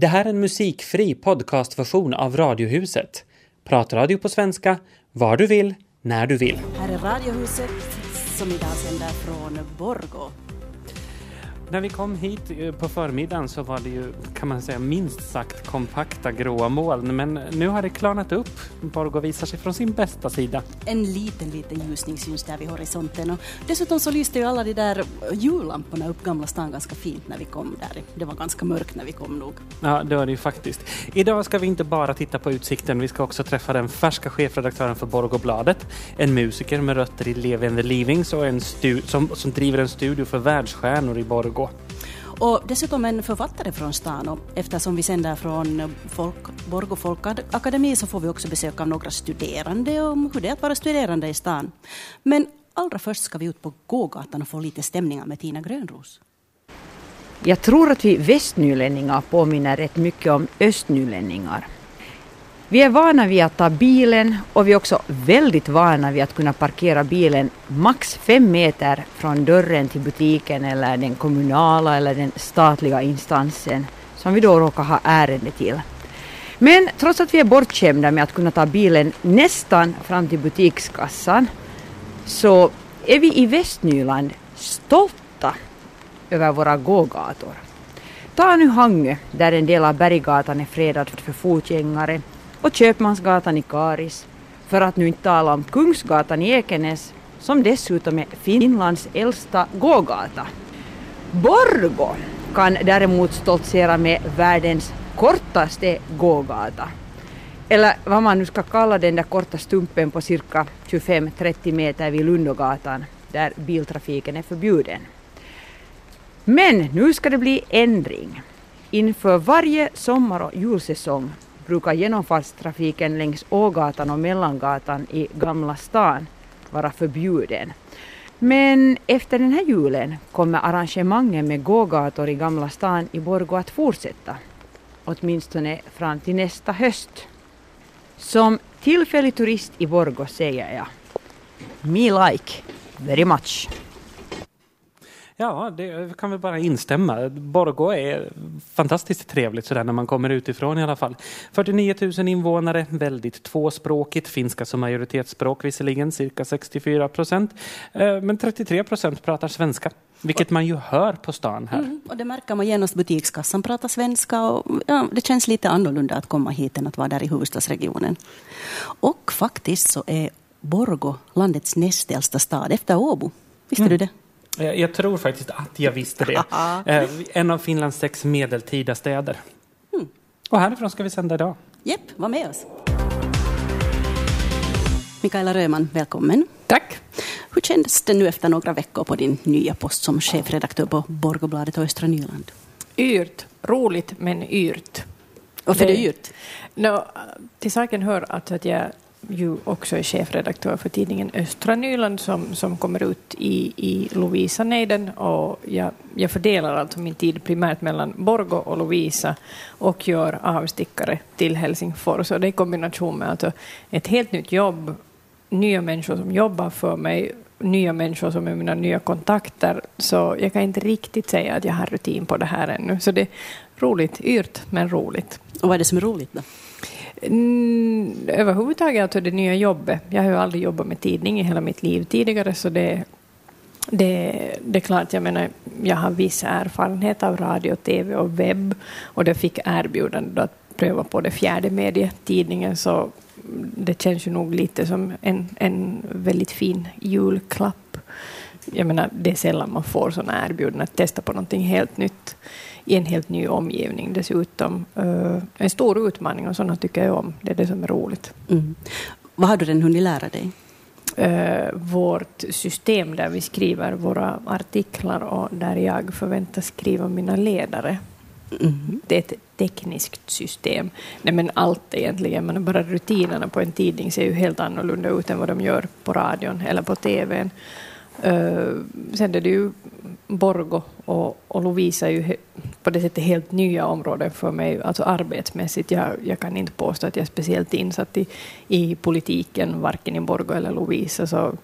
Det här är en musikfri podcastversion av Radiohuset. Pratradio på svenska, var du vill, när du vill. Här är Radiohuset som idag sänder från Borgå. När vi kom hit eh, på förmiddagen så var det ju, kan man säga, minst sagt kompakta gråa moln. Men nu har det klarnat upp. Borgå visar sig från sin bästa sida. En liten, liten ljusning syns där vid horisonten. Och dessutom så lyste ju alla de där jullamporna upp Gamla stan ganska fint när vi kom där. Det var ganska mörkt när vi kom nog. Ja, det var det ju faktiskt. Idag ska vi inte bara titta på utsikten, vi ska också träffa den färska chefredaktören för Borgåbladet, en musiker med rötter i Levi and the Leavings och en som, som driver en studio för världsstjärnor i Borgå. Och dessutom en författare från stan och eftersom vi sänder från folk, Borgå folkakademi så får vi också besök av några studerande om hur det är att vara studerande i stan. Men allra först ska vi ut på gågatan och få lite stämningar med Tina Grönros. Jag tror att vi västnylänningar påminner rätt mycket om östnylänningar. Vi är vana vid att ta bilen och vi är också väldigt vana vid att kunna parkera bilen max fem meter från dörren till butiken eller den kommunala eller den statliga instansen som vi då råkar ha ärende till. Men trots att vi är bortskämda med att kunna ta bilen nästan fram till butikskassan så är vi i Västnyland stolta över våra gågator. Ta nu Hangö, där en del av Berggatan är fredad för fotgängare, och Köpmansgatan i Karis, för att nu inte tala om Kungsgatan i Ekenäs, som dessutom är Finlands äldsta gågata. Borgå kan däremot stoltsera med världens kortaste gågata. Eller vad man nu ska kalla den där korta stumpen på cirka 25-30 meter vid Lundogatan, där biltrafiken är förbjuden. Men nu ska det bli ändring. Inför varje sommar och julsäsong brukar genomfartstrafiken längs Ågatan och Mellangatan i Gamla stan vara förbjuden. Men efter den här julen kommer arrangemangen med gågator i Gamla stan i Borgå att fortsätta. Åtminstone fram till nästa höst. Som tillfällig turist i Borgå säger jag Me like very much. Ja, det kan vi bara instämma. Borgå är fantastiskt trevligt sådär när man kommer utifrån i alla fall. 49 000 invånare, väldigt tvåspråkigt, finska som majoritetsspråk visserligen, cirka 64 procent. Eh, men 33 procent pratar svenska, vilket man ju hör på stan här. Mm, och det märker man genast, butikskassan pratar svenska och ja, det känns lite annorlunda att komma hit än att vara där i huvudstadsregionen. Och faktiskt så är Borgå landets näst äldsta stad efter Åbo. Visste Mm. du det? Jag, jag tror faktiskt att jag visste det. Eh, en av Finlands sex medeltida städer. Och härifrån ska vi sända idag. Jepp, var med oss. Mikaela Röman, välkommen. Tack. Hur kändes det nu efter några veckor på din nya post som chefredaktör på Borgåbladet och Östra Nyland? Yrt. Roligt, men yrt. Varför det Det- är dyrt? Nå, till saken hör att, att jag ju också är chefredaktör för tidningen Östra Nyland som, som kommer ut i, i Lovisa-nejden och jag, jag fördelar alltså min tid primärt mellan Borgå och Lovisa och gör avstickare till Helsingfors. Och det i kombination med alltså ett helt nytt jobb, nya människor som jobbar för mig, nya människor som är mina nya kontakter. Så jag kan inte riktigt säga att jag har rutin på det här ännu. Så det är roligt, yrt men roligt. Och vad är det som är roligt då? Mm, överhuvudtaget alltså det nya jobbet. Jag har ju aldrig jobbat med tidning i hela mitt liv tidigare så det, det, det är klart, jag menar, jag har viss erfarenhet av radio, tv och webb och det fick erbjudande att pröva på det fjärde medietidningen så det känns ju nog lite som en, en väldigt fin julklapp. Jag menar, det är sällan man får sådana erbjudanden att testa på någonting helt nytt i en helt ny omgivning dessutom. Uh, en stor utmaning och sådana tycker jag om. Det är det som är roligt. Mm. Vad har du redan hunnit lära dig? Uh, vårt system där vi skriver våra artiklar och där jag förväntas skriva mina ledare. Mm. Det är ett tekniskt system. Nej, men allt egentligen, men bara rutinerna på en tidning ser ju helt annorlunda ut än vad de gör på radion eller på tvn. Sen är det ju Borgo och, och Lovisa är ju he, på det sättet helt nya områden för mig, alltså arbetsmässigt. Jag, jag kan inte påstå att jag är speciellt insatt i, i politiken, varken i Borgo eller Lovisa. Så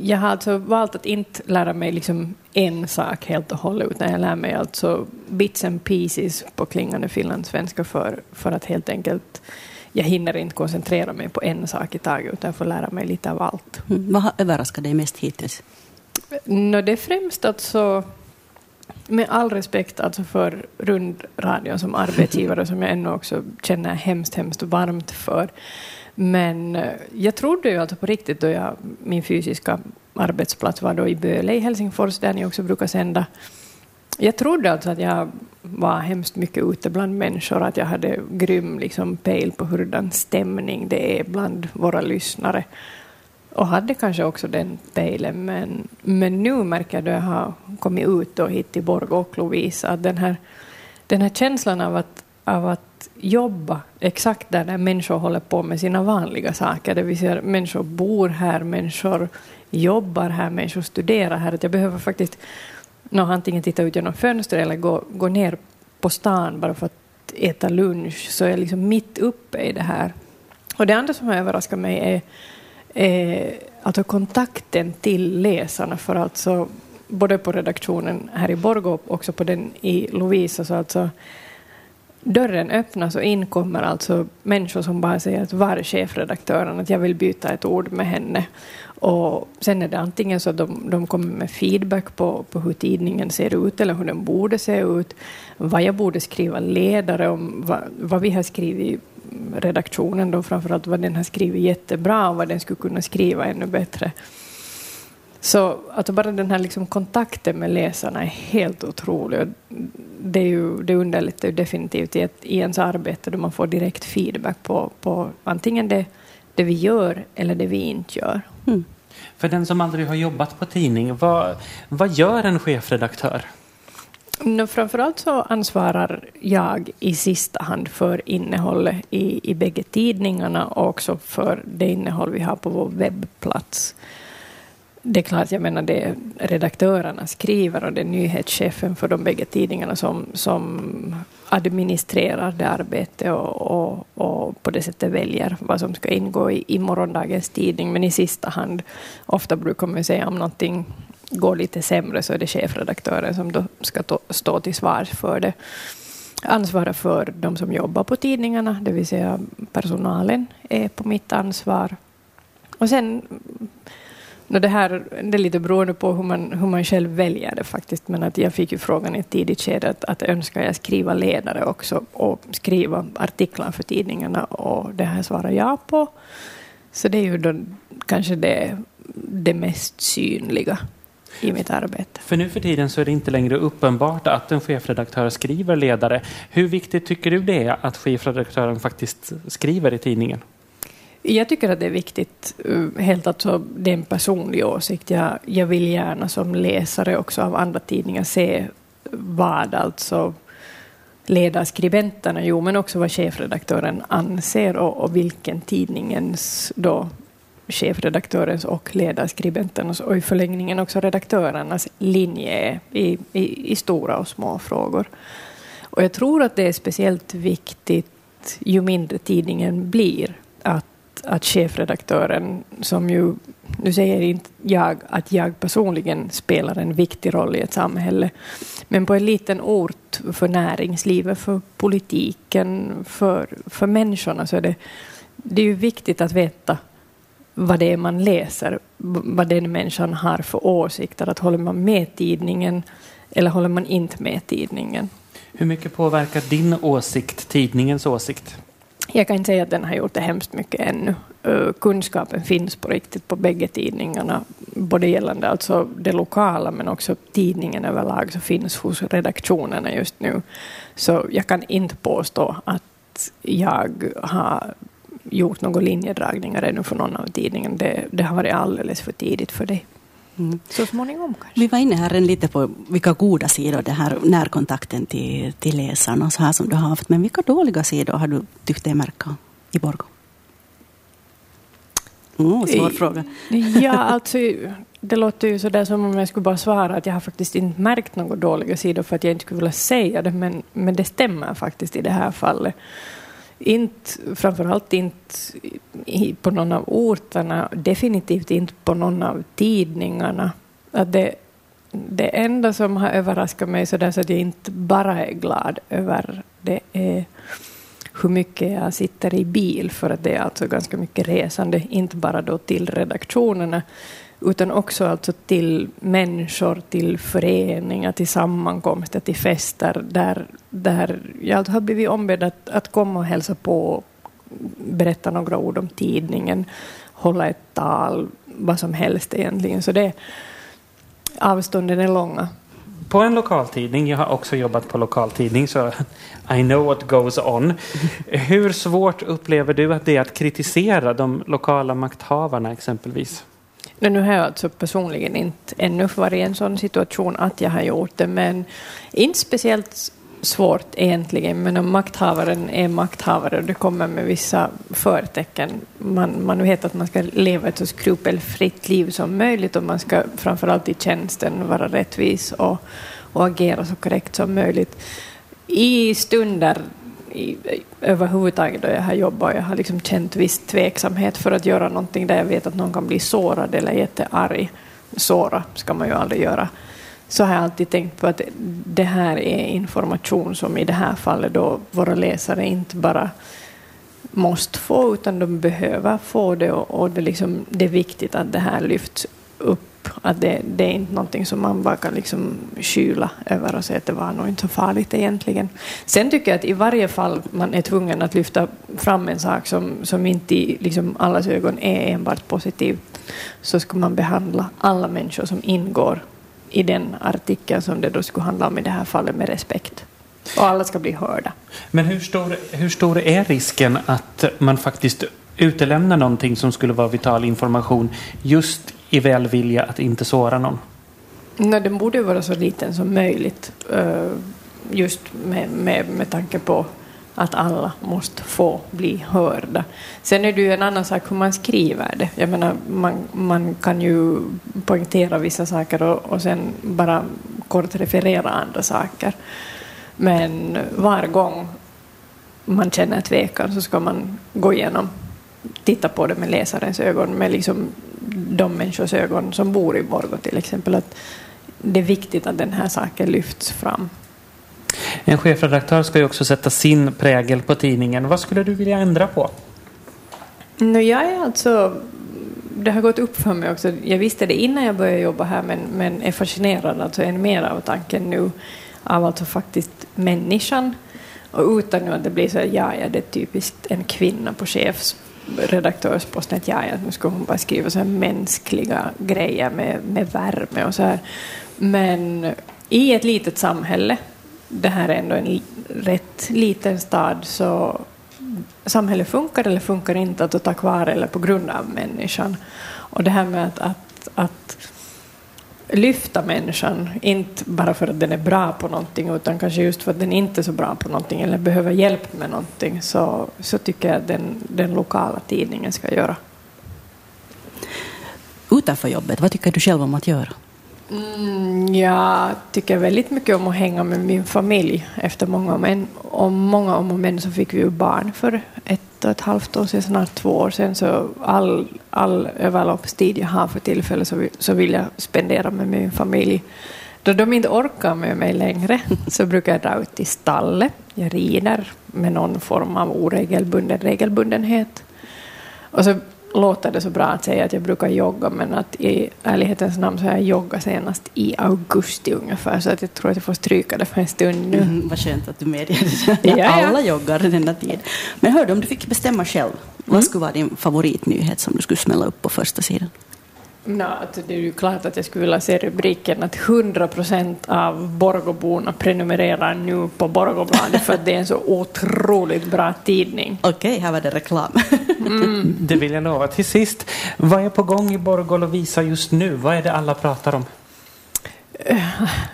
Jag har alltså valt att inte lära mig liksom en sak helt och hållet, utan jag lär mig alltså bits and pieces på klingande finlandssvenska för, för att helt enkelt jag hinner inte koncentrera mig på en sak i taget, utan jag får lära mig lite av allt. Mm. Vad har överraskat dig mest hittills? No, det är främst alltså, med all respekt alltså för rundradion som arbetsgivare, som jag ännu också känner hemskt, hemskt varmt för. Men eh, jag trodde ju alltså på riktigt då jag, min fysiska arbetsplats var då i Böle i Helsingfors, där ni också brukar sända. Jag trodde alltså att jag var hemskt mycket ute bland människor, att jag hade grym liksom, pejl på hurdan stämning det är bland våra lyssnare. Och hade kanske också den pejlen, men, men nu märker jag då jag har kommit ut och hit till Borg och Lovisa att den här, den här känslan av att, av att jobba exakt där, där människor håller på med sina vanliga saker, det vill säga människor bor här, människor jobbar här, människor studerar här, att jag behöver faktiskt no, antingen titta ut genom fönstret eller gå, gå ner på stan bara för att äta lunch, så är jag liksom mitt uppe i det här. Och det andra som har överraskat mig är, är alltså kontakten till läsarna, för alltså både på redaktionen här i Borgå och också på den i Lovisa, så alltså dörren öppnas och in kommer alltså människor som bara säger att var är chefredaktören, att jag vill byta ett ord med henne. Och sen är det antingen så att de, de kommer med feedback på, på hur tidningen ser ut eller hur den borde se ut, vad jag borde skriva ledare om, vad, vad vi har skrivit i redaktionen, då framförallt vad den har skrivit jättebra och vad den skulle kunna skriva ännu bättre. Så att bara den här liksom kontakten med läsarna är helt otrolig. Det, är ju, det underlättar ju definitivt i, ett, i ens arbete då man får direkt feedback på, på antingen det, det vi gör eller det vi inte gör. Mm. För den som aldrig har jobbat på tidning, vad, vad gör en chefredaktör? No, framförallt så ansvarar jag i sista hand för innehållet i, i bägge tidningarna och också för det innehåll vi har på vår webbplats det är klart, jag menar det redaktörerna skriver och det är nyhetschefen för de bägge tidningarna som, som administrerar det arbetet och, och, och, på det sättet väljer vad som ska ingå i, i morgondagens tidning. Men i sista hand, ofta brukar man säga om någonting går lite sämre så är det chefredaktören som då ska to, stå till svars för det. Ansvara för de som jobbar på tidningarna, det vill säga personalen är på mitt ansvar. Och sen det, här, det är lite beroende på hur man, hur man själv väljer det faktiskt, men att jag fick ju frågan i ett tidigt skede att, att önskar jag skriva ledare också och skriva artiklar för tidningarna och det här svarar jag på. Så det är ju då kanske det, det mest synliga i mitt arbete. För nu för tiden så är det inte längre uppenbart att en chefredaktör skriver ledare. Hur viktigt tycker du det är att chefredaktören faktiskt skriver i tidningen? Jag tycker att det är viktigt, eh, helt alltså, det är en personlig åsikt. Jag, jag vill gärna som läsare också av andra tidningar se vad alltså ledarskribenterna, jo men också vad chefredaktören anser och, och vilken tidningens då chefredaktörens och ledarskribenternas och i förlängningen också redaktörernas linje är i, i, i stora och små frågor. Och jag tror att det är speciellt viktigt ju mindre tidningen blir att att chefredaktören, som ju, nu säger inte jag att jag personligen spelar en viktig roll i ett samhälle, men på en liten ort för näringslivet, för politiken, för, för människorna så är det, det är ju viktigt att veta vad det är man läser, vad den människan har för åsikter, att håller man med tidningen eller håller man inte med tidningen. Hur mycket påverkar din åsikt tidningens åsikt? Jag kan inte säga att den har gjort det hemskt mycket ännu. Kunskapen finns på riktigt på bägge tidningarna, både gällande alltså det lokala men också tidningen överlag så finns hos redaktionerna just nu. Så jag kan inte påstå att jag har gjort några linjedragningar ännu för någon av tidningarna. Det, det har varit alldeles för tidigt för det. Mm. Så småningom kanske. Vi var inne här lite på vilka goda sidor det här närkontakten till, till läsarna så här som du har haft. Men vilka dåliga sidor har du tyckt dig märka i Borgå? Mm, svår fråga. Ja, alltså, det låter ju sådär som om jag skulle bara svara att jag har faktiskt inte märkt några dåliga sidor för att jag inte skulle vilja säga det, men, men det stämmer faktiskt i det här fallet inte, framförallt inte på någon av orterna, definitivt inte på någon av tidningarna. Att det, det enda som har överraskat mig så, där så att jag inte bara är glad över det är hur mycket jag sitter i bil, för att det är alltså ganska mycket resande, inte bara då till redaktionerna, utan också alltså till människor, till föreningar, till sammankomster, till fester, där, där jag har blivit ombedd att, att komma och hälsa på, berätta några ord om tidningen, hålla ett tal, vad som helst egentligen. Så det, avstånden är långa på en lokaltidning. Jag har också jobbat på lokaltidning så I know what goes on. Hur svårt upplever du att det är att kritisera de lokala makthavarna exempelvis? Nu har jag alltså personligen inte ännu varit i en sån situation att jag har gjort det, men inte speciellt svårt egentligen, men om makthavaren är makthavare och det kommer med vissa förtecken. Man, man vet att man ska leva ett så skrupelfritt liv som möjligt och man ska framförallt i tjänsten vara rättvis och, och agera så korrekt som möjligt. I stunder i, överhuvudtaget då jag har jobbat och jag har liksom känt viss tveksamhet för att göra någonting där jag vet att någon kan bli sårad eller jättearg. Såra ska man ju aldrig göra så har jag alltid tänkt på att det här är information som i det här fallet då våra läsare inte bara måste få, utan de behöver få det och, och det, liksom, det är viktigt att det här lyfts upp. Att det, det är inte någonting som man bara kan liksom kyla över och säga att det var nog inte så farligt egentligen. Sen tycker jag att i varje fall man är tvungen att lyfta fram en sak som, som inte i liksom allas ögon är enbart positiv, så ska man behandla alla människor som ingår i den artikeln som det då skulle handla om i det här fallet med respekt. Och alla ska bli hörda. Men hur stor, hur stor är risken att man faktiskt utelämnar någonting som skulle vara vital information just i välvilja att inte såra någon? Nej, den borde vara så liten som möjligt. Eh, just med, med, med tanke på att alla måste få bli hörda. Sen är det ju en annan sak hur man skriver det. Jag menar, man, man kan ju poängtera vissa saker och, och sen bara kort referera andra saker. Men var gång man känner tvekan så ska man gå igenom, titta på det med läsarens ögon, med liksom de människors ögon som bor i Borgå till exempel. Att det är viktigt att den här saken lyfts fram. En chefredaktör ska ju också sätta sin prägel på tidningen. Vad skulle du vilja ändra på? No, jag är alltså, det har gått upp för mig också. Jag visste det innan jag började jobba här men, men är fascinerad alltså än mer av tanken nu av alltså faktiskt människan. Och utan nu att det blir så att ja, ja, det är typiskt en kvinna på Redaktörsposten Att ja, ja, nu skulle hon bara skriva så här mänskliga grejer med, med värme och så här. Men i ett litet samhälle det här är ändå en rätt liten stad så samhället funkar eller funkar inte att ta kvar eller på grund av människan. Och det här med att, att, att lyfta människan, inte bara för att den är bra på någonting utan kanske just för att den inte är så bra på någonting eller behöver hjälp med någonting så, så tycker jag att den, den lokala tidningen ska göra. Utanför jobbet, vad tycker du själv om att göra? Mm, jag tycker väldigt mycket om att hänga med min familj. Efter många om, en, om många om och men så fick vi ju barn för ett och ett halvt år sedan, snart två år sedan. Så all, all överloppstid jag har för tillfället så, så vill jag spendera med min familj. Då de inte orkar med mig längre så brukar jag dra ut i stallet. Jag rider med någon form av oregelbunden regelbundenhet. Och så låter det så bra att säga att jag brukar jogga men att i ärlighetens namn så har jag joggat senast i augusti ungefär så att jag tror att jag får stryka det för en stund nu. Mm, vad skönt att du medger det. Alla joggar denna tid. Men hör du, om du fick bestämma själv, mm. vad skulle vara din favoritnyhet som du skulle smälla upp på första sidan? No, det är ju klart att jag skulle vilja se rubriken att 100 procent av Borgåborna prenumererar nu på Borgåbladet för att det är en så otroligt bra tidning. Okej, okay, här var det reklam. Mm. Det vill jag lova. Till sist, vad är på gång i Borgå och Visa just nu? Vad är det alla pratar om?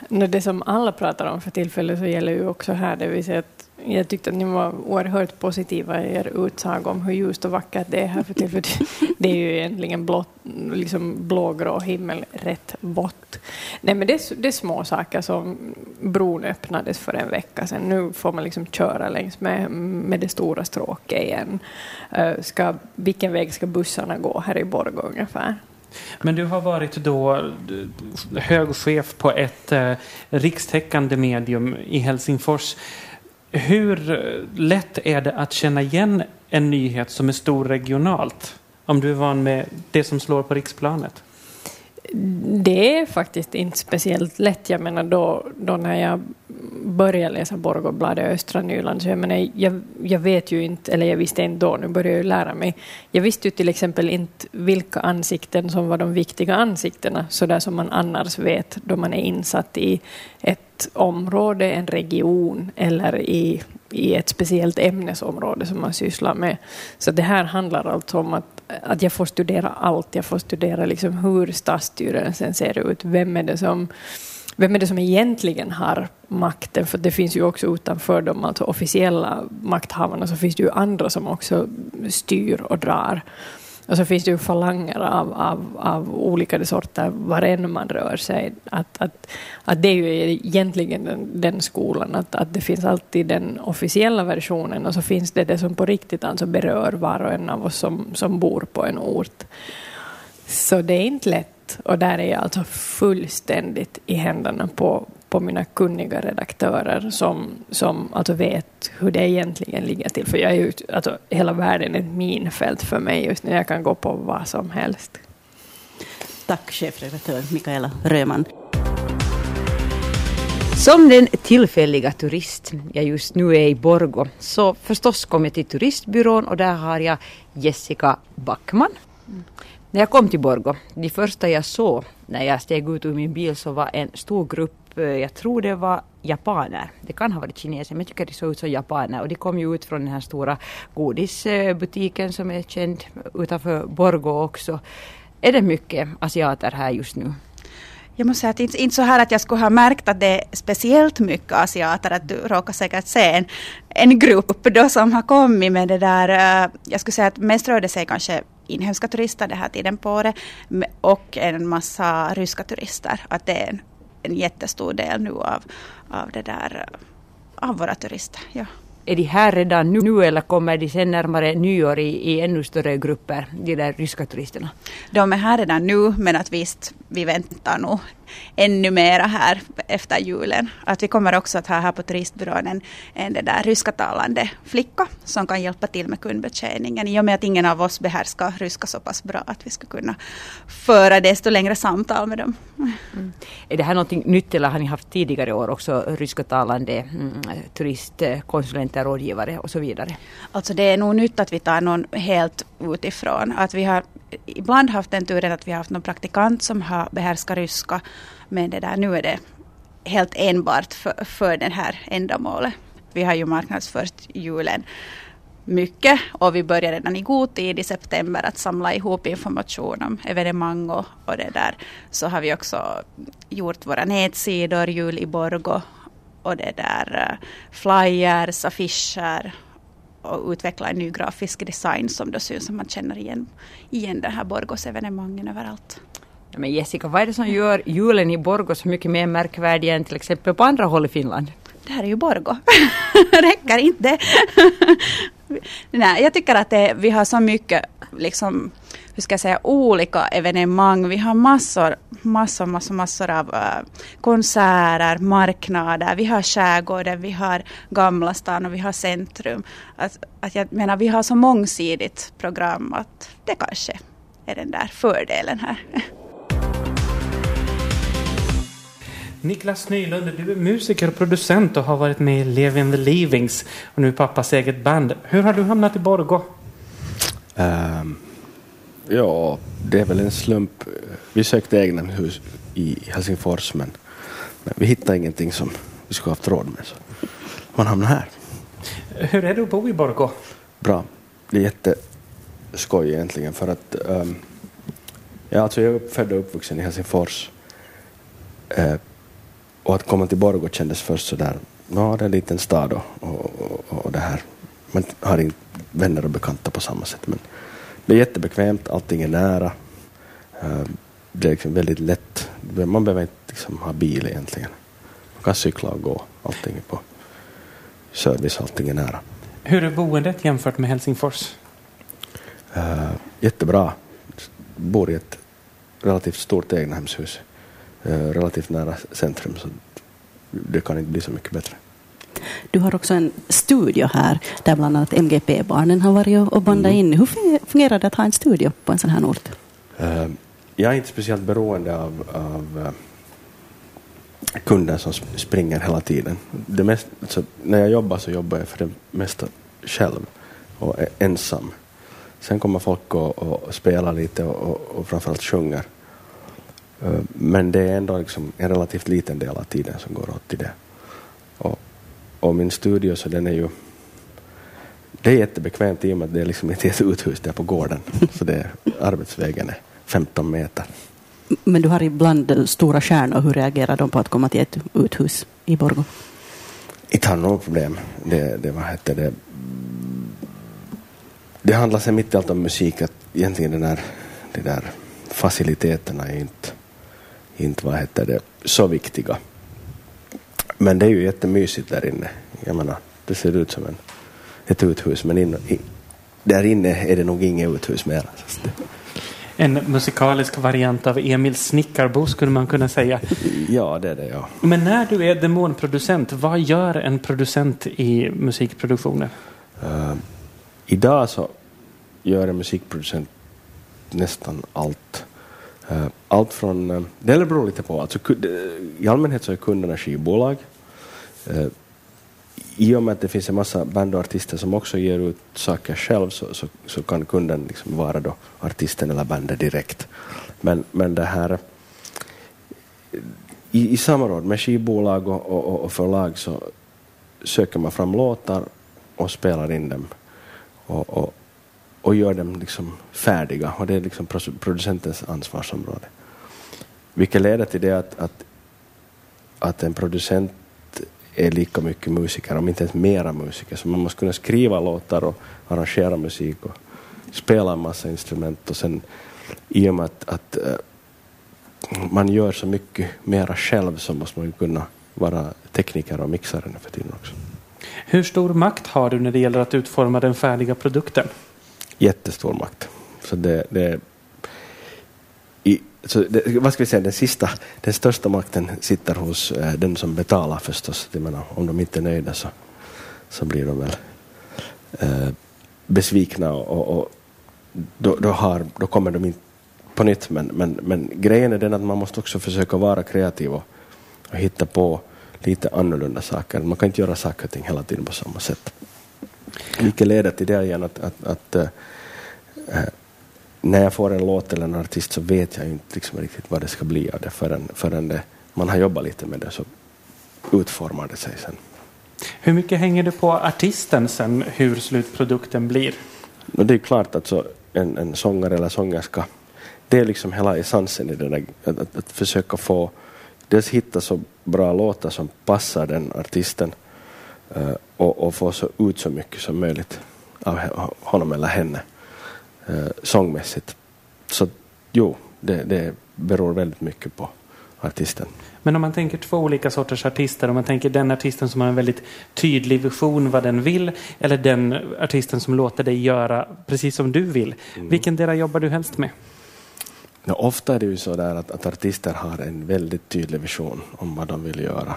Det som alla pratar om för tillfället så gäller ju också här, det vill säga att jag tyckte att ni var oerhört positiva i er utsaga om hur ljust och vackert det är här för tillfället. Det är ju egentligen blå, liksom blågrå himmel, rätt vått. Nej, men det är, det är små saker som bron öppnades för en vecka sedan. Nu får man liksom köra längs med, med det stora stråket igen. Ska, vilken väg ska bussarna gå här i Borgå ungefär? Men du har varit då hög chef på ett eh, rikstäckande medium i Helsingfors. Hur lätt är det att känna igen en nyhet som är stor regionalt? Om du är van med det som slår på riksplanet? Det är faktiskt inte speciellt lätt. Jag menar då, då när jag började läsa Borgåbladet Östra Nyland, så jag, menar, jag, jag vet ju inte, eller jag visste inte då, nu börjar jag lära mig. Jag visste ju till exempel inte vilka ansikten som var de viktiga ansiktena, så där som man annars vet då man är insatt i ett område, en region eller i, i ett speciellt ämnesområde som man sysslar med. Så det här handlar alltså om att att jag får studera allt. Jag får studera liksom hur stadsstyrelsen ser ut. Vem är det som vem är det som egentligen har makten? För det finns ju också utanför de alltså officiella makthavarna så finns det ju andra som också styr och drar. Och så finns det ju falanger av, av, av olika sorter var än man rör sig. Att, att, att det är ju egentligen den, den skolan, att, att det finns alltid den officiella versionen och så finns det det som på riktigt alltså berör var och en av oss som, som bor på en ort. Så det är inte lätt och där är jag alltså fullständigt i händerna på, på mina kunniga redaktörer som, som alltså vet hur det egentligen ligger till. För jag är ju, alltså, hela världen är ett minfält för mig just nu. Jag kan gå på vad som helst. Tack chefredaktör Mikaela Röman. Som den tillfälliga turist jag just nu är i Borgo så förstås kom jag till turistbyrån och där har jag Jessica Backman. Mm. När jag kom till Borgo, det första jag såg när jag steg ut ur min bil så var en stor grupp Eh, jag tror det var japaner. Det kan ha varit kineser, men jag tycker det såg ut som japaner. Och de kom ju ut från den här stora godisbutiken som är känd utanför Borgå också. Är det mycket asiater här just nu? Jag måste säga att inte, inte så här att jag skulle ha märkt att det är speciellt mycket asiater, att du råkar säkert se en, en grupp då som har kommit med det där, eh, jag skulle säga att mest rör det sig kanske inhemska turister den här tiden på året och en massa ryska turister. Att det är en en jättestor del nu av, av, det där, av våra turister. Ja. Är de här redan nu eller kommer de sen närmare nyår i, i ännu större grupper, de där ryska turisterna? De är här redan nu men att visst, vi väntar nog ännu mera här efter julen. Att vi kommer också att ha här på turistbyrån en, en där ryskatalande flicka som kan hjälpa till med kundbetjäningen i och med att ingen av oss behärskar ryska så pass bra att vi skulle kunna föra desto längre samtal med dem. Mm. Är det här någonting nytt eller har ni haft tidigare år också ryskatalande mm, turistkonsulenter, rådgivare och så vidare? Alltså det är nog nytt att vi tar någon helt utifrån. Att vi har ibland haft den turen att vi har haft någon praktikant som har behärskat ryska. Men det där, nu är det helt enbart för, för det här ändamålet. Vi har ju marknadsfört julen mycket och vi börjar redan i god tid i september att samla ihop information om evenemang och, och det där. Så har vi också gjort våra nätsidor, Jul i Borgo och det där eh, flyers, affischer och utveckla en ny grafisk design som då syns att man känner igen, igen den här Borgos evenemangen överallt. Men Jessica, vad är det som gör julen i Borgå så mycket mer märkvärdig än till exempel på andra håll i Finland? Det här är ju Borgå. Räcker inte Nej, jag tycker att det, vi har så mycket liksom, hur ska jag säga, olika evenemang. Vi har massor, massor, massor, massor av uh, konserter, marknader. Vi har skärgården, vi har Gamla stan och vi har centrum. Att, att jag menar, vi har så mångsidigt program att det kanske är den där fördelen här. Niklas Nylund, du är musiker och producent och har varit med i Levin the Leavings och nu pappas eget band. Hur har du hamnat i Borgå? Um, ja, det är väl en slump. Vi sökte egna hus i Helsingfors men, men vi hittade ingenting som vi skulle haft råd med. Så man hamnar här. Hur är det att bo i Borgå? Bra. Det är jätteskoj egentligen för att um, ja, alltså jag är född och uppvuxen i Helsingfors. Uh, och att komma till Borgå kändes först sådär, ja det är en liten stad och, och, och, och det här. Man har inte vänner och bekanta på samma sätt. Men det är jättebekvämt, allting är nära. Uh, det är liksom väldigt lätt. Man behöver inte liksom ha bil egentligen. Man kan cykla och gå. Allting är på service, allting är nära. Hur är boendet jämfört med Helsingfors? Uh, jättebra. Bor i ett relativt stort egnahemshus. Uh, relativt nära centrum så det kan inte bli så mycket bättre. Du har också en studio här där bland annat MGP-barnen har varit och bandat mm. in. Hur fungerar det att ha en studio på en sån här ort? Uh, jag är inte speciellt beroende av, av kunder som springer hela tiden. Det mest, alltså, när jag jobbar så jobbar jag för det mesta själv och är ensam. Sen kommer folk och, och spelar lite och, och, och framförallt sjunger. Uh, men det är ändå liksom en relativt liten del av tiden som går åt till det. Och, och min studio så den är ju det är jättebekvämt i och med att det är liksom inte ett uthus där på gården. Så det, arbetsvägen är 15 meter. Men du har ibland stora stjärnor. Hur reagerar de på att komma till ett uthus i Borgå? Inte har något problem. Det, det, vad heter det? det handlar sig mitt i allt om musik. Att egentligen den där, de där faciliteterna är inte, inte vad heter det, så viktiga. Men det är ju jättemysigt där inne. Jag menar, det ser ut som en, ett uthus men in, i, där inne är det nog inget uthus mer. En musikalisk variant av Emil Snickarbo skulle man kunna säga. Ja, det är det ja. Men när du är demonproducent, vad gör en producent i musikproduktioner? Uh, idag så gör en musikproducent nästan allt. Eh, allt från, eh, det beror lite på, alltså, i allmänhet så är kunderna skivbolag. Eh, I och med att det finns en massa band och artister som också ger ut saker själv så, så, så kan kunden liksom vara då artisten eller bandet direkt. Men, men det här i, i samråd med skivbolag och, och, och förlag så söker man fram låtar och spelar in dem och, och, och gör dem liksom färdiga och det är liksom producentens ansvarsområde. Vilket leder till det att, att, att en producent är lika mycket musiker, om inte ens mera musiker. Så man måste kunna skriva låtar och arrangera musik och spela en massa instrument och sen i och med att, att eh, man gör så mycket mera själv så måste man ju kunna vara tekniker och mixare nu för tiden också. Hur stor makt har du när det gäller att utforma den färdiga produkten? Jättestor makt. Så det, det i, så det, vad ska vi säga, den sista, den största makten sitter hos eh, den som betalar förstås. Jag menar, om de inte är nöjda så, så blir de väl eh, besvikna och, och, och då, då, har, då kommer de inte på nytt. Men, men, men grejen är den att man måste också försöka vara kreativ och, och hitta på lite annorlunda saker. Man kan inte göra saker och ting hela tiden på samma sätt. Vilket leder till det igen att, att, att äh, när jag får en låt eller en artist så vet jag inte liksom riktigt vad det ska bli av det förrän, förrän det, man har jobbat lite med det så utformar det sig sen. Hur mycket hänger det på artisten sen hur slutprodukten blir? Och det är klart att så en, en sångare eller sångerska, det är liksom hela essensen i det där, att, att, att försöka få dels hitta så bra låtar som passar den artisten och, och få så ut så mycket som möjligt av honom eller henne uh, sångmässigt. Så jo, det, det beror väldigt mycket på artisten. Men om man tänker två olika sorters artister, om man tänker den artisten som har en väldigt tydlig vision vad den vill, eller den artisten som låter dig göra precis som du vill. Mm. Vilken del jobbar du helst med? Ja, ofta är det ju så där att, att artister har en väldigt tydlig vision om vad de vill göra.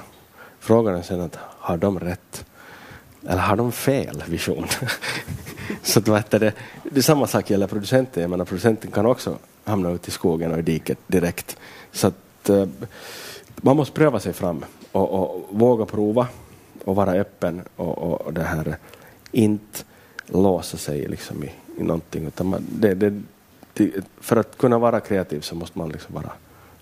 Frågan är sen att har de rätt? Eller har de fel vision? så att, vet det, det samma sak gäller producenten. Jag menar, producenten kan också hamna ute i skogen och i diket direkt. Så att, uh, man måste pröva sig fram och, och våga prova och vara öppen och, och, och det här inte låsa sig liksom i, i någonting. Utan man, det, det, för att kunna vara kreativ så måste man liksom vara,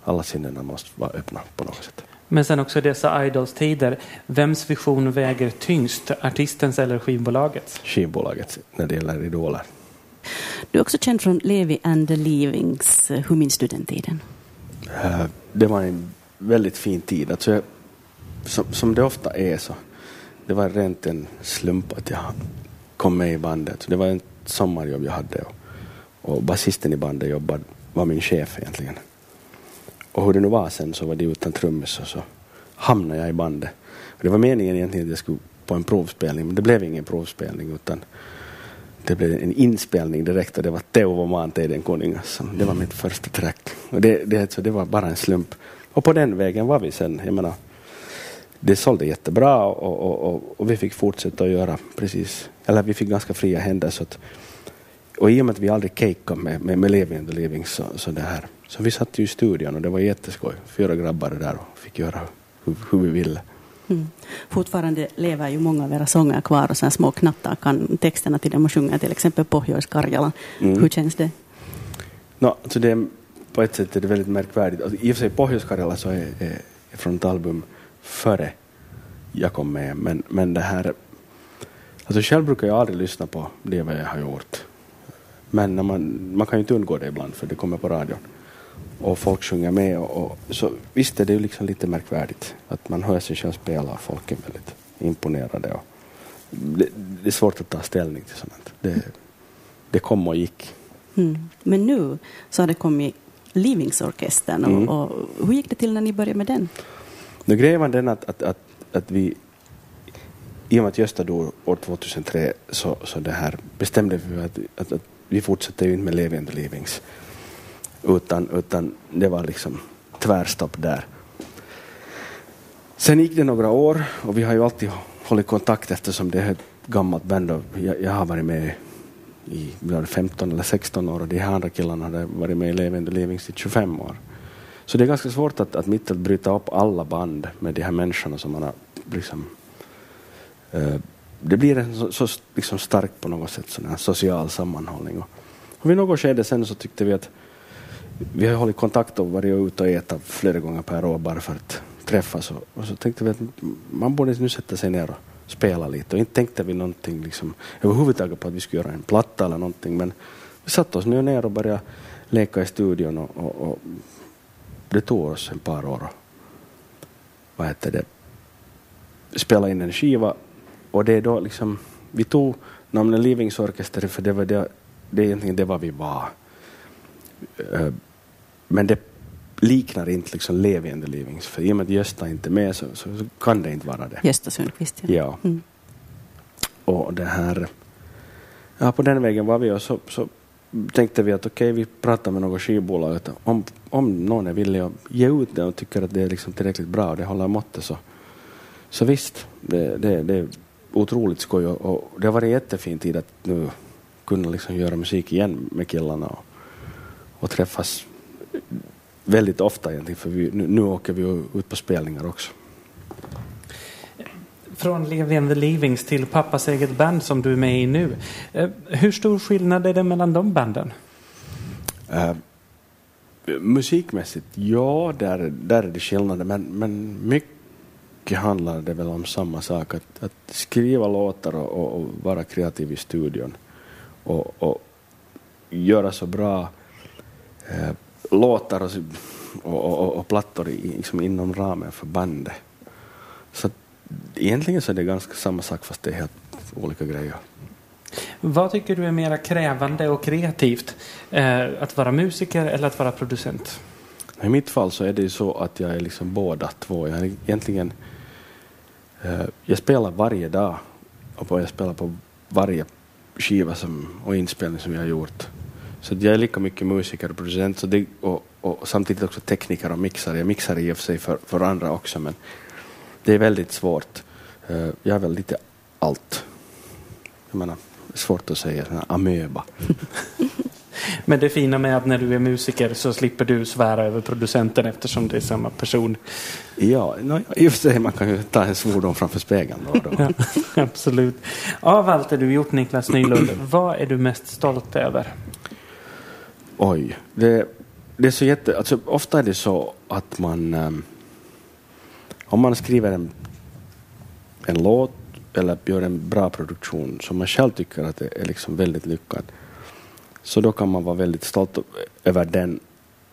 alla sinnena måste vara öppna på något sätt. Men sen också dessa Idols-tider, vems vision väger tyngst? Artistens eller skivbolagets? Skivbolagets när det gäller idoler. Du är också känd från Levi and the Leavings. Hur minns du den tiden? Uh, det var en väldigt fin tid. Alltså jag, som, som det ofta är så, det var rent en slump att jag kom med i bandet. Det var ett sommarjobb jag hade och, och basisten i bandet jobbade, var min chef egentligen. Och hur det nu var sen så var det utan trummis och så hamnade jag i bandet. Och det var meningen egentligen att jag skulle på en provspelning men det blev ingen provspelning utan det blev en inspelning direkt och det var Teuvo Maanteiden kuningas. Det var mitt första track. Och det, det, så det var bara en slump. Och på den vägen var vi sen. Jag menar, det sålde jättebra och, och, och, och vi fick fortsätta att göra precis, eller vi fick ganska fria händer. Så att, och i och med att vi aldrig cakeade med, med, med Living and the Living så, så det här. Så vi satt ju i studion och det var jätteskoj. Fyra grabbar där och fick göra hur, hur vi ville. Mm. Fortfarande lever ju många av era sånger kvar och så små knattar kan texterna till dem och sjunger till exempel Pohjois Karjala. Mm. Hur känns det? No, alltså det på ett sätt är det väldigt märkvärdigt. Alltså, I och för sig Pohjois Karjala så är, är, är från ett album före jag kom med. Men, men det här... Alltså själv brukar jag aldrig lyssna på det jag har gjort. Men man, man kan ju inte undgå det ibland för det kommer på radion. Och folk sjunger med. Och, och så visst är det ju liksom lite märkvärdigt att man hör sig själv spela och folk är väldigt imponerade. Och det, det är svårt att ta ställning till sånt. Det, det kom och gick. Mm. Men nu så har det kommit Livingsorkestern. Och, mm. och, hur gick det till när ni började med den? Nu grejen var den att, att, att, att vi i och med att Gösta dog år 2003 så, så det här bestämde vi att, att, att vi fortsätter ju inte med Levi and the Livings. Utan, utan det var liksom tvärstopp där. Sen gick det några år och vi har ju alltid hållit kontakt eftersom det är ett gammalt band och jag, jag har varit med i 15 eller 16 år och de här andra killarna hade varit med i Levi the Livings i 25 år. Så det är ganska svårt att, att mitt att bryta upp alla band med de här människorna som man har liksom, eh, det blir en så, så liksom stark på något sätt sån här social sammanhållning. Och, och vid något skede sen så tyckte vi att vi har hållit kontakt och varit ute och ätit flera gånger per år bara för att träffas och, och så tänkte vi att man borde nu sätta sig ner och spela lite och inte tänkte vi någonting liksom, överhuvudtaget på att vi skulle göra en platta eller någonting men vi satte oss nu ner och började leka i studion och, och, och det tog oss en par år att vad heter det, spela in en skiva och det är då liksom, vi tog namnet Livings Orkester för det var det, det är egentligen det var vi var. Eh, men det liknar inte liksom levande Livings, för i och med att Gösta inte är med så, så, så kan det inte vara det. Gösta Sundqvist, ja. ja. Mm. Och det här, ja på den vägen var vi och så, så tänkte vi att okej, okay, vi pratar med något skivbolag. Att om, om någon är villig att ge ut det och tycker att det är liksom tillräckligt bra och det håller måttet så, så visst, det, det, det är otroligt skoj och, och, det har varit en jättefin tid att nu kunna liksom göra musik igen med killarna och, och träffas väldigt ofta egentligen för vi, nu, nu åker vi ut på spelningar också. Från Levi and the Leavings till pappas eget band som du är med i nu. Eh, hur stor skillnad är det mellan de banden? Uh, musikmässigt, ja, där, där är det skillnader, men, men mycket handlar det väl om samma sak, att, att skriva låtar och, och, vara kreativ i studion och, och göra så bra låtar och, och, och, plattor i, liksom inom ramen för bandet. Så egentligen så är det ganska samma sak fast det är helt olika grejer. Vad tycker du är mer krävande och kreativt? Eh, att vara musiker eller att vara producent? I mitt fall så är det ju så att jag är liksom båda två. Jag är egentligen eh, jag spelar varje dag och jag spelar på varje skiva som, och inspelning som jag har gjort. Så jag är lika mycket musiker och producent så det, och, och, samtidigt också tekniker och mixare. Jag mixar i och för sig för, för andra också men det är väldigt svårt. Uh, jag är väl lite allt. Jag menar, det är svårt att säga, amöba. Men det fina med att när du är musiker så slipper du svära över producenten eftersom det är samma person. Ja, no, i och för sig man kan ju ta en svordom framför spegeln. Då, då. ja, absolut. Av allt det du gjort Niklas Nylund, vad är du mest stolt över? Oj, det, det är så jätte... Alltså, ofta är det så att man... Um, om man skriver en, en låt eller gör en bra produktion som man själv tycker att det är liksom väldigt lyckad, så då kan man vara väldigt stolt över den.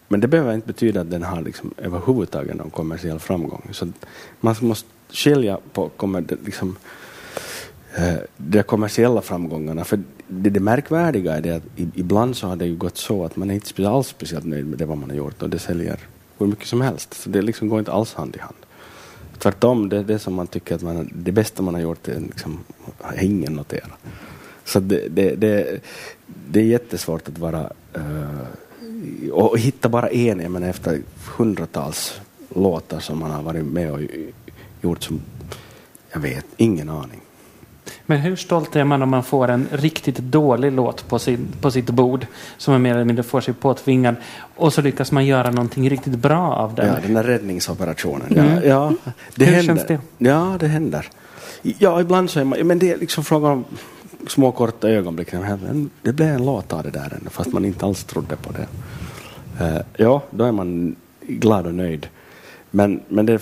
men det behöver inte betyda att den har liksom överhuvudtaget någon kommersiell framgång. Så man måste skilja på kommer, liksom, Eh, de kommersiella framgångarna. För det, det märkvärdiga är det att ibland så har det ju gått så att man är inte alls speciellt nöjd med det vad man har gjort och det säljer hur mycket som helst. Så det liksom går inte alls hand i hand. Tvärtom, det, det som man tycker att man, det bästa man har gjort är liksom, har ingen noterat. Så det, det, det, det är jättesvårt att vara uh, och hitta bara en, jag menar efter hundratals låtar som man har varit med och gjort som, jag vet, ingen aning. Men hur stolt är man om man får en riktigt dålig låt på, sin, på sitt bord som man mer eller mindre får sig påtvingad och så lyckas man göra någonting riktigt bra av den? Ja, den där räddningsoperationen. Mm. Ja, ja, det hur händer. känns det? Ja, det händer. Ja, ibland så är man, men det är liksom frågan om små korta ögonblick. Det blev en låt av det där fast man inte alls trodde på det. Uh, ja, då är man glad och nöjd. Men, men det är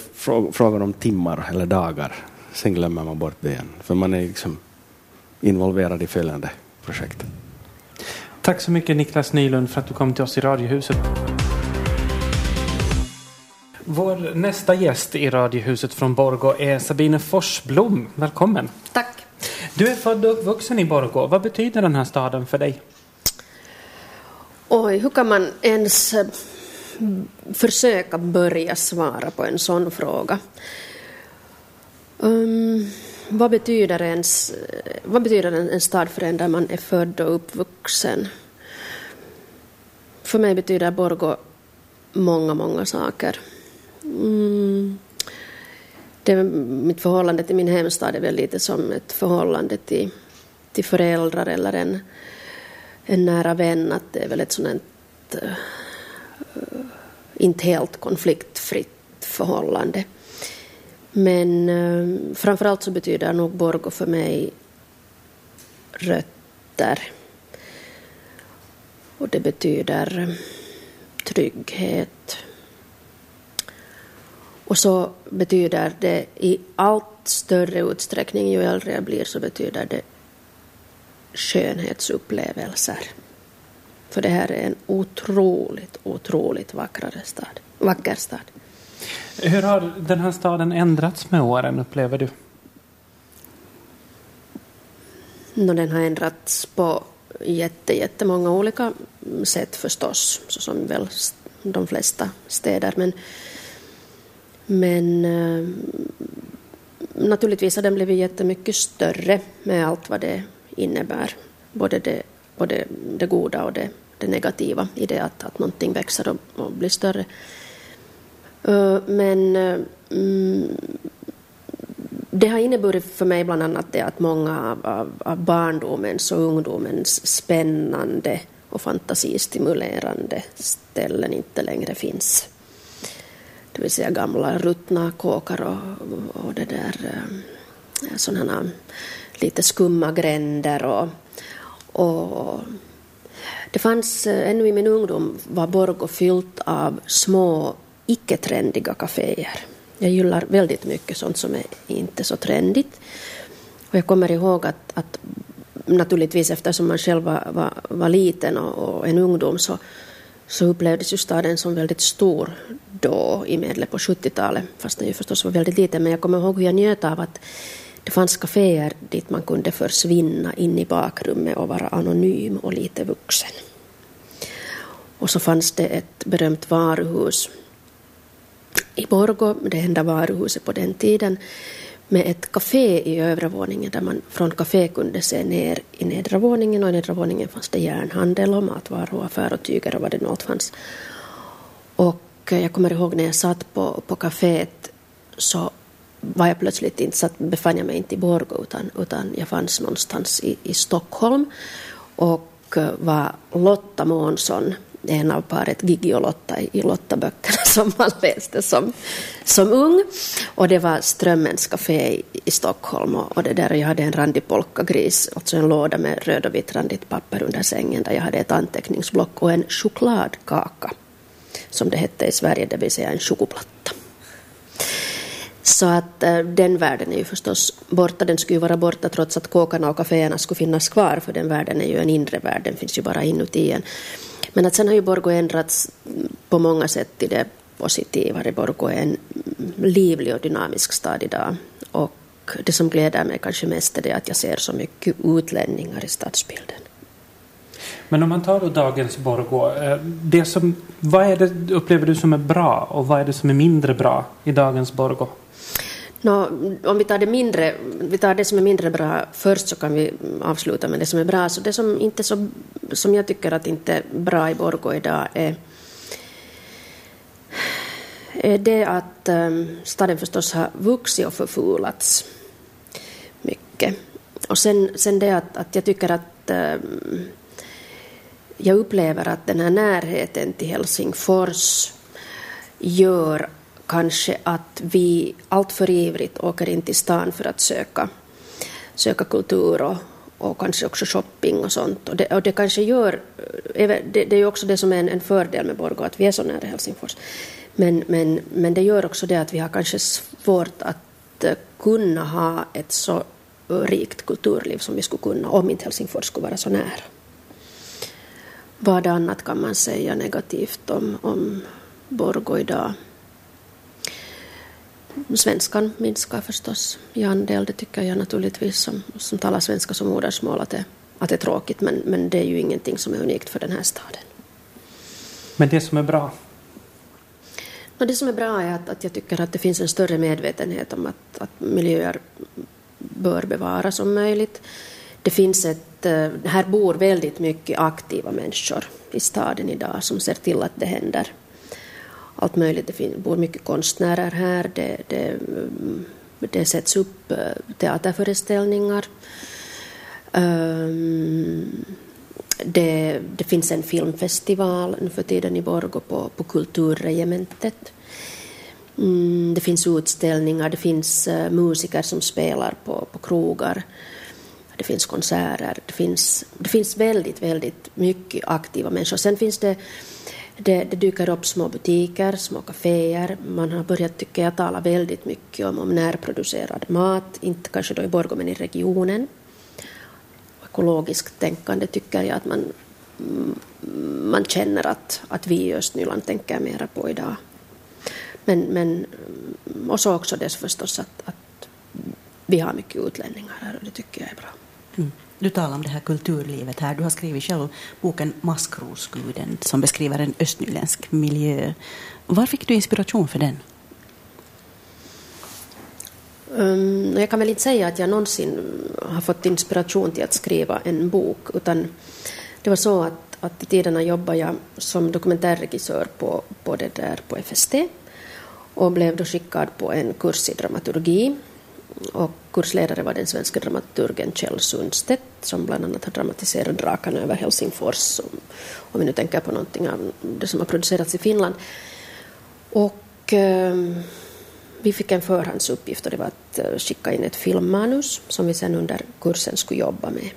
frågan om timmar eller dagar. Sen glömmer man bort det igen. För man är liksom involverad i följande projekt. Tack så mycket Niklas Nylund för att du kom till oss i Radiohuset. Vår nästa gäst i Radiohuset från Borgå är Sabine Forsblom. Välkommen. Tack. Du är född och uppvuxen i Borgå. Vad betyder den här staden för dig? Oj, hur kan man ens eh, försöka börja svara på en sån fråga? Um, vad betyder, ens, vad betyder en, en stad för en där man är född och uppvuxen? För mig betyder Borgå många, många saker. Mm. Det, mitt förhållande till min hemstad är väl lite som ett förhållande till, till föräldrar eller en, en nära vän. Att det är väl ett sådant uh, inte helt konfliktfritt förhållande. Men eh, framförallt så betyder nog Borgå för mig rötter. Och det betyder ehm, trygghet. Och så betyder det i allt större utsträckning, ju äldre jag blir, så betyder det skönhetsupplevelser. För det här är en otroligt, otroligt vackrare stad, vacker stad. Hur har den här staden ändrats med åren, upplever du? No, den har ändrats på jätte, jättemånga olika sätt förstås, så som väl de flesta städer. Men, men äh, naturligtvis har den blivit jättemycket större med allt vad det innebär. Både det, både det goda och det, det negativa i det att, att någonting växer och, och blir större. Eh, men eh, mm, det har inneburit för mig bland annat det att många av, av barndomens och ungdomens spännande och fantasistimulerande ställen inte längre finns. Det vill säga gamla ruttna kåkar och, och det där eh, sådana lite skumma gränder och, och det fanns ännu i min ungdom var Borgå fyllt av små icke-trendiga kaféer. Jag gillar väldigt mycket sånt som är inte så trendigt. Och jag kommer ihåg att, att naturligtvis eftersom man själv var, var, var liten och, och, en ungdom så, så upplevdes ju staden som väldigt stor då i medel på 70-talet, fast den ju förstås var väldigt liten. Men jag kommer ihåg hur jag njöt av att det fanns kaféer dit man kunde försvinna in i bakrummet och vara anonym och lite vuxen. Och så fanns det ett berömt varuhus i Borgå, det enda varuhuset på den tiden, med ett café i övre våningen där man från café kunde se ner i nedre våningen och i nedre våningen fanns det järnhandel och matvaruaffär och tyger och vad det nu allt fanns. Och eh, jag kommer ihåg när jag satt på, på kaféet så var jag plötsligt inte, satt, befann jag mig inte i Borgå utan, utan jag fanns någonstans i, i Stockholm och eh, var Lotta Månsson en av paret Gigi och Lotta i Lotta-böckerna som man läste som, som ung. Och det var Strömmens café i, i Stockholm och, och det där jag hade en randig polkagris, alltså en låda med röd och vitt randigt papper under sängen där jag hade ett anteckningsblock och en chokladkaka som det hette i Sverige, det vill säga en chokoplatta. Så att äh, den världen är ju förstås borta. Den skulle ju vara borta trots att kåkarna och kaféerna skulle finnas kvar, för den världen är ju en inre värld, den finns ju bara inuti en. Men att sen har ju Borgå ändrats på många sätt till det positivare. Borgå är en livlig och dynamisk stad idag. Och det som gläder mig kanske mest är det att jag ser så mycket utlänningar i stadsbilden. Men om man tar då dagens Borgå, eh, det som, vad är det upplever du som är bra och vad är det som är mindre bra i dagens Borgå? No, om vi tar, det mindre, vi tar det som är mindre bra först så kan vi avsluta med det som är bra. Så det som, inte så, som jag tycker att inte är bra i Borgå idag är, är det att ehm, staden förstås har vuxit och förfulats mycket. Och sen, sen det att, att jag tycker att ehm, jag upplever att den här närheten till Helsingfors gör kanske att vi alltför ivrigt åker in till stan för att söka, söka kultur och, och kanske också shopping och sånt. Och det, och det kanske gör, eh, det, det är ju också det som är en, en fördel med Borgå, att vi är så nära Helsingfors. Men, men, men det gör också det att vi har kanske svårt att eh, kunna ha ett så rikt kulturliv som vi skulle kunna om inte Helsingfors skulle vara så nära. Vad annat kan man säga negativt om, om Borgå idag? Svenskan minskar förstås i andel, det tycker jag naturligtvis som, som talar svenska som modersmål att det, att det är tråkigt, men, men det är ju ingenting som är unikt för den här staden. Men det som är bra? No, det som är bra är att, att jag tycker att det finns en större medvetenhet om att, att miljöer bör bevaras om möjligt. Det finns ett, eh, här bor väldigt mycket aktiva människor i staden idag som ser till att det händer allt möjligt. Det bor mycket konstnärer här. Det, det, det sätts upp eh, teaterföreställningar. Um, det, det, finns en filmfestival nu för tiden i Borgå på, på Kulturregementet. Mm, det finns utställningar, det finns uh, musiker som spelar på, på krogar. Det finns konserter, det finns, det finns väldigt, väldigt mycket aktiva människor. Sen finns det det, det dyker upp små butiker, små kaféer. Man har börjat, tycker jag, tala väldigt mycket om, om närproducerad mat, inte kanske då i Borgå men i regionen. Ekologiskt tänkande tycker jag att man, mm, man känner att, att vi i Östnyland tänker mera på idag. Men, men, mm, och så också det förstås att, att vi har mycket utlänningar här och det tycker jag är bra. Mm. Du talar om det här kulturlivet här. Du har skrivit själv boken Maskrosguden som beskriver en östnyländsk miljö. Var fick du inspiration för den? Um, jag kan väl inte säga att jag någonsin har fått inspiration till att skriva en bok, utan det var så att, att i tiderna jobbade jag som dokumentärregissör på, på, det där på FST och blev då skickad på en kurs i dramaturgi och kursledare var den svenska dramaturgen Kjell Sundstedt som bland annat har dramatiserat Drakarna över Helsingfors, om vi nu tänker på någonting av det som har producerats i Finland. Och eh, vi fick en förhandsuppgift och det var att eh, skicka in ett filmmanus som vi sen under kursen skulle jobba med.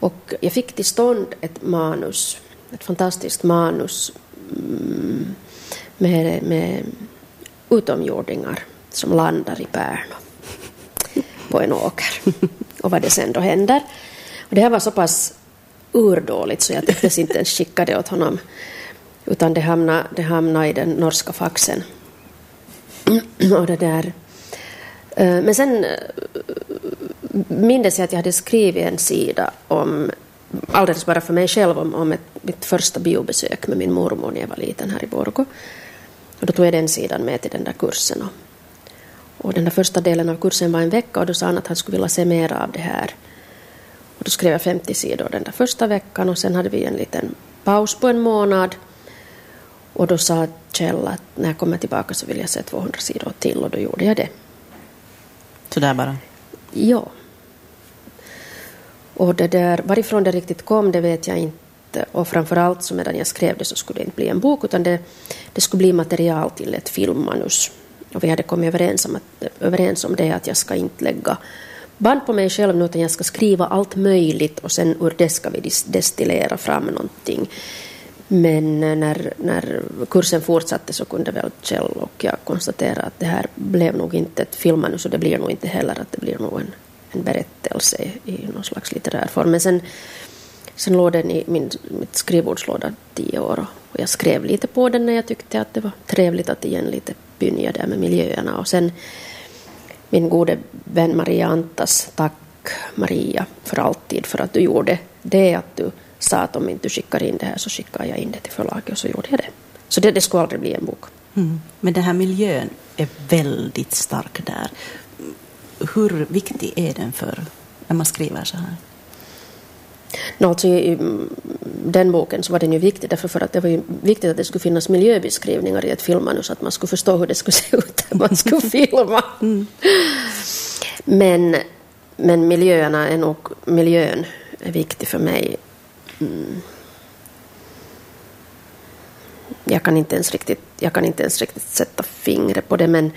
Och jag fick till stånd ett manus, ett fantastiskt manus mm, med, med utomjordingar som landar i Pärnu på en åker. Och vad det sen då händer. Och det här var så pass urdåligt så jag tyckte inte ens skicka det åt honom. Utan det hamnade, det hamnade i den norska faxen. Och det där. Eh, men sen eh, mindes jag att jag hade skrivit en sida om, alldeles bara för mig själv, om, om ett, mitt första biobesök med min mormor när jag var liten här i Borgå. Och då tog jag den sidan med till den där kursen. Och och den där första delen av kursen var en vecka och då sa han att han skulle vilja se mer av det här. Och då skrev jag 50 sidor den där första veckan och sen hade vi en liten paus på en månad. Och då sa Kjell att när jag kommer tillbaka så vill jag se 200 sidor till och då gjorde jag det. Så där bara? Ja. Och det där, varifrån det riktigt kom det vet jag inte. Och framförallt så medan jag skrev det så skulle det inte bli en bok utan det, det skulle bli material till ett filmmanus och vi hade kommit överens om, att, överens om det att jag ska inte lägga band på mig själv nu utan jag ska skriva allt möjligt och sen ur det ska vi destillera fram någonting. Men eh, när, när kursen fortsatte så kunde väl Kjell och jag konstatera att det här blev nog inte ett filmmanus och det blir nog inte heller att det blir nog en, en berättelse i någon slags litterär form. Men sen Sen låg den i min mitt skrivbordslåda tio år och jag skrev lite på den när jag tyckte att det var trevligt att igen lite pynja där med miljöerna. Och sen min gode vän Maria Antas, tack Maria för alltid för att du gjorde det att du sa att om inte du skickar in det här så skickar jag in det till förlaget och så gjorde jag det. Så det, det skulle aldrig bli en bok. Mm. Men den här miljön är väldigt stark där. Hur viktig är den för när man skriver så här? No, alltså, I den boken så var den ju viktig därför för att det var ju viktigt att det skulle finnas miljöbeskrivningar i ett filmmanus, att man skulle förstå hur det skulle se ut när man skulle filma. Mm. Men, men miljöerna är nog, miljön är viktig för mig. Mm. Jag kan inte ens riktigt, jag kan inte ens riktigt sätta fingret på det men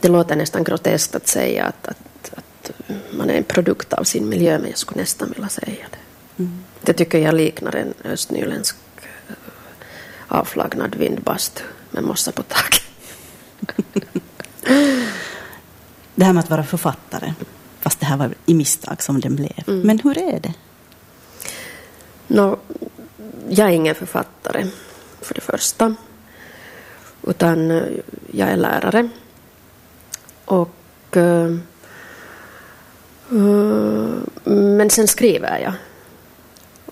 det låter nästan groteskt att säga att, att, att man är en produkt av sin miljö men jag skulle nästan vilja säga det. Mm. Det tycker jag liknar en östnyländsk eh, avflagnad vindbastu med mossa på taket. det här med att vara författare, fast det här var i misstag som den blev. Mm. Men hur är det? No, jag är ingen författare, för det första. Utan eh, jag är lärare. Och... Uh, Eh, men sen skriver jag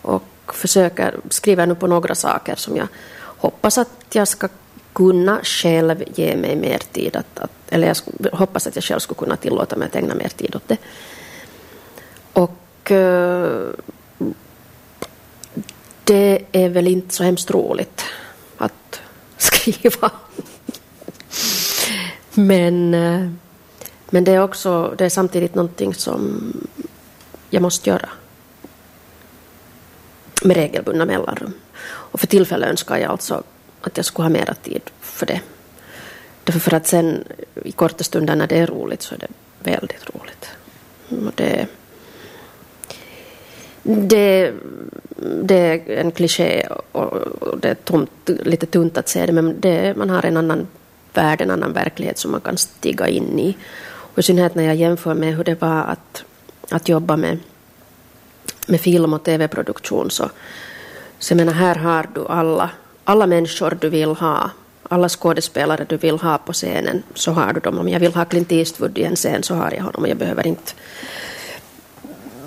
och försöker skriva nu på några saker som jag hoppas att jag ska kunna själv ge mig mer tid. Att, att, eller jag hoppas att jag själv skulle kunna tillåta mig att ägna mer tid åt det. Och eh, det är väl inte så hemskt roligt att skriva. men, eh, men det är också det är samtidigt någonting som jag måste göra med regelbundna mellanrum. Och för tillfället önskar jag alltså att jag skulle ha mera tid för det. Därför för att sen i korta stunder när det är roligt så är det väldigt roligt. Och det, det, det är en kliché och det är tomt, lite tunt att säga det men det, man har en annan värld, en annan verklighet som man kan stiga in i. Och i synnerhet när jag jämför med hur det var att, att jobba med med film och tv-produktion så, så jag menar, här har du alla, alla människor du vill ha, alla skådespelare du vill ha på scenen, så har du dem. Om jag vill ha Clint Eastwood i en scen så har jag honom och jag behöver inte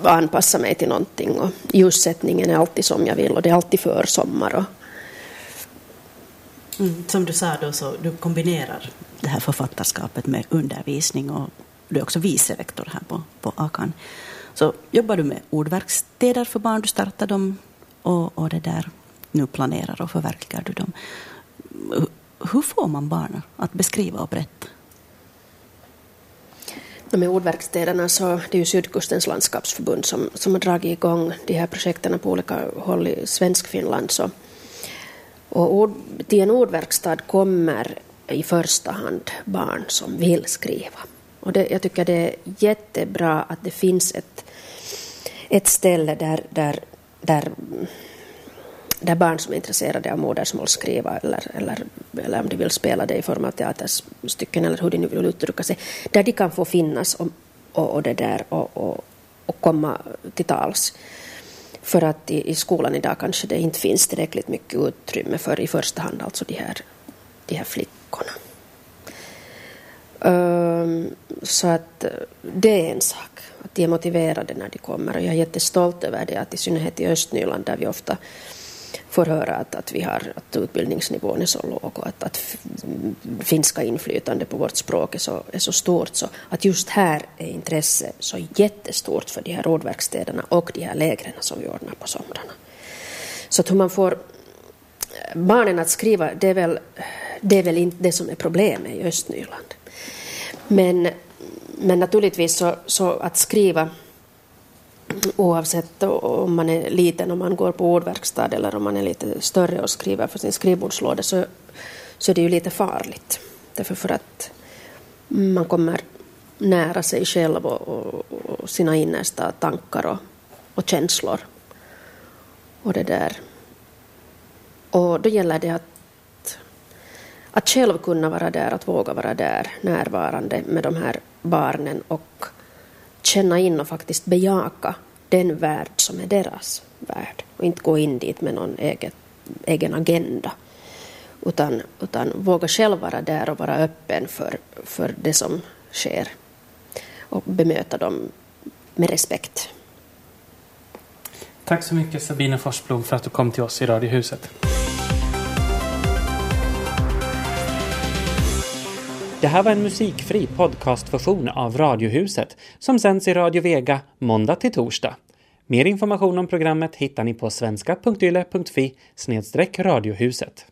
anpassa mig till någonting. Och ljussättningen är alltid som jag vill och det är alltid försommar. Och... Mm, som du sa då, så du kombinerar det här författarskapet med undervisning och du är också vice rektor här på, på Akan. Så jobbar du med ordverkstäder för barn, du startar dem och, och det där, nu planerar och förverkligar du dem. Hur får man barnen att beskriva och berätta? Med ordverkstäderna så det är ju Sydkustens landskapsförbund som, som har dragit igång de här projekten på olika håll i Svenskfinland. Så, och ord, till en ordverkstad kommer i första hand barn som vill skriva. Och det, jag tycker det är jättebra att det finns ett ett ställe där, där, där, där barn som är intresserade av modersmål skriva eller, eller, eller om de vill spela det i form av teaterstycken eller hur de nu vill uttrycka sig, där de kan få finnas och, och, och det där och, och, och komma till tals. För att i, i skolan idag kanske det inte finns tillräckligt mycket utrymme för i första hand alltså de här, de här flickorna. Um, så att eh, det är en sak att de är motiverade när de kommer. Och jag är jättestolt över det, att i synnerhet i Östnyland där vi ofta får höra att, att, vi har, att utbildningsnivån är så låg och att, att finska inflytande på vårt språk är så, är så stort. Så att just här är intresset så jättestort för de här rådverkstäderna och de här lägren som vi ordnar på somrarna. Så att hur man får eh, barnen att skriva, det är väl, det är väl inte det som är problemet i Östnyland. Men men naturligtvis så, så att skriva oavsett om man är liten, om man går på ordverkstad eller om man är lite större och skriver för sin skrivbordslåda så, så är det ju lite farligt. Därför för att man kommer nära sig själv och, och, och sina innersta tankar och, och känslor. Och det där. Och då gäller det att, att själv kunna vara där, att våga vara där, närvarande med de här barnen och känna in och faktiskt bejaka den värld som är deras värld och inte gå in dit med någon eget, egen agenda utan, utan våga själv vara där och vara öppen för, för det som sker och bemöta dem med respekt. Tack så mycket Sabine Forsblom för att du kom till oss i Radiohuset. Det här var en musikfri podcastversion av Radiohuset som sänds i Radio Vega måndag till torsdag. Mer information om programmet hittar ni på svenska.yle.fi radiohuset.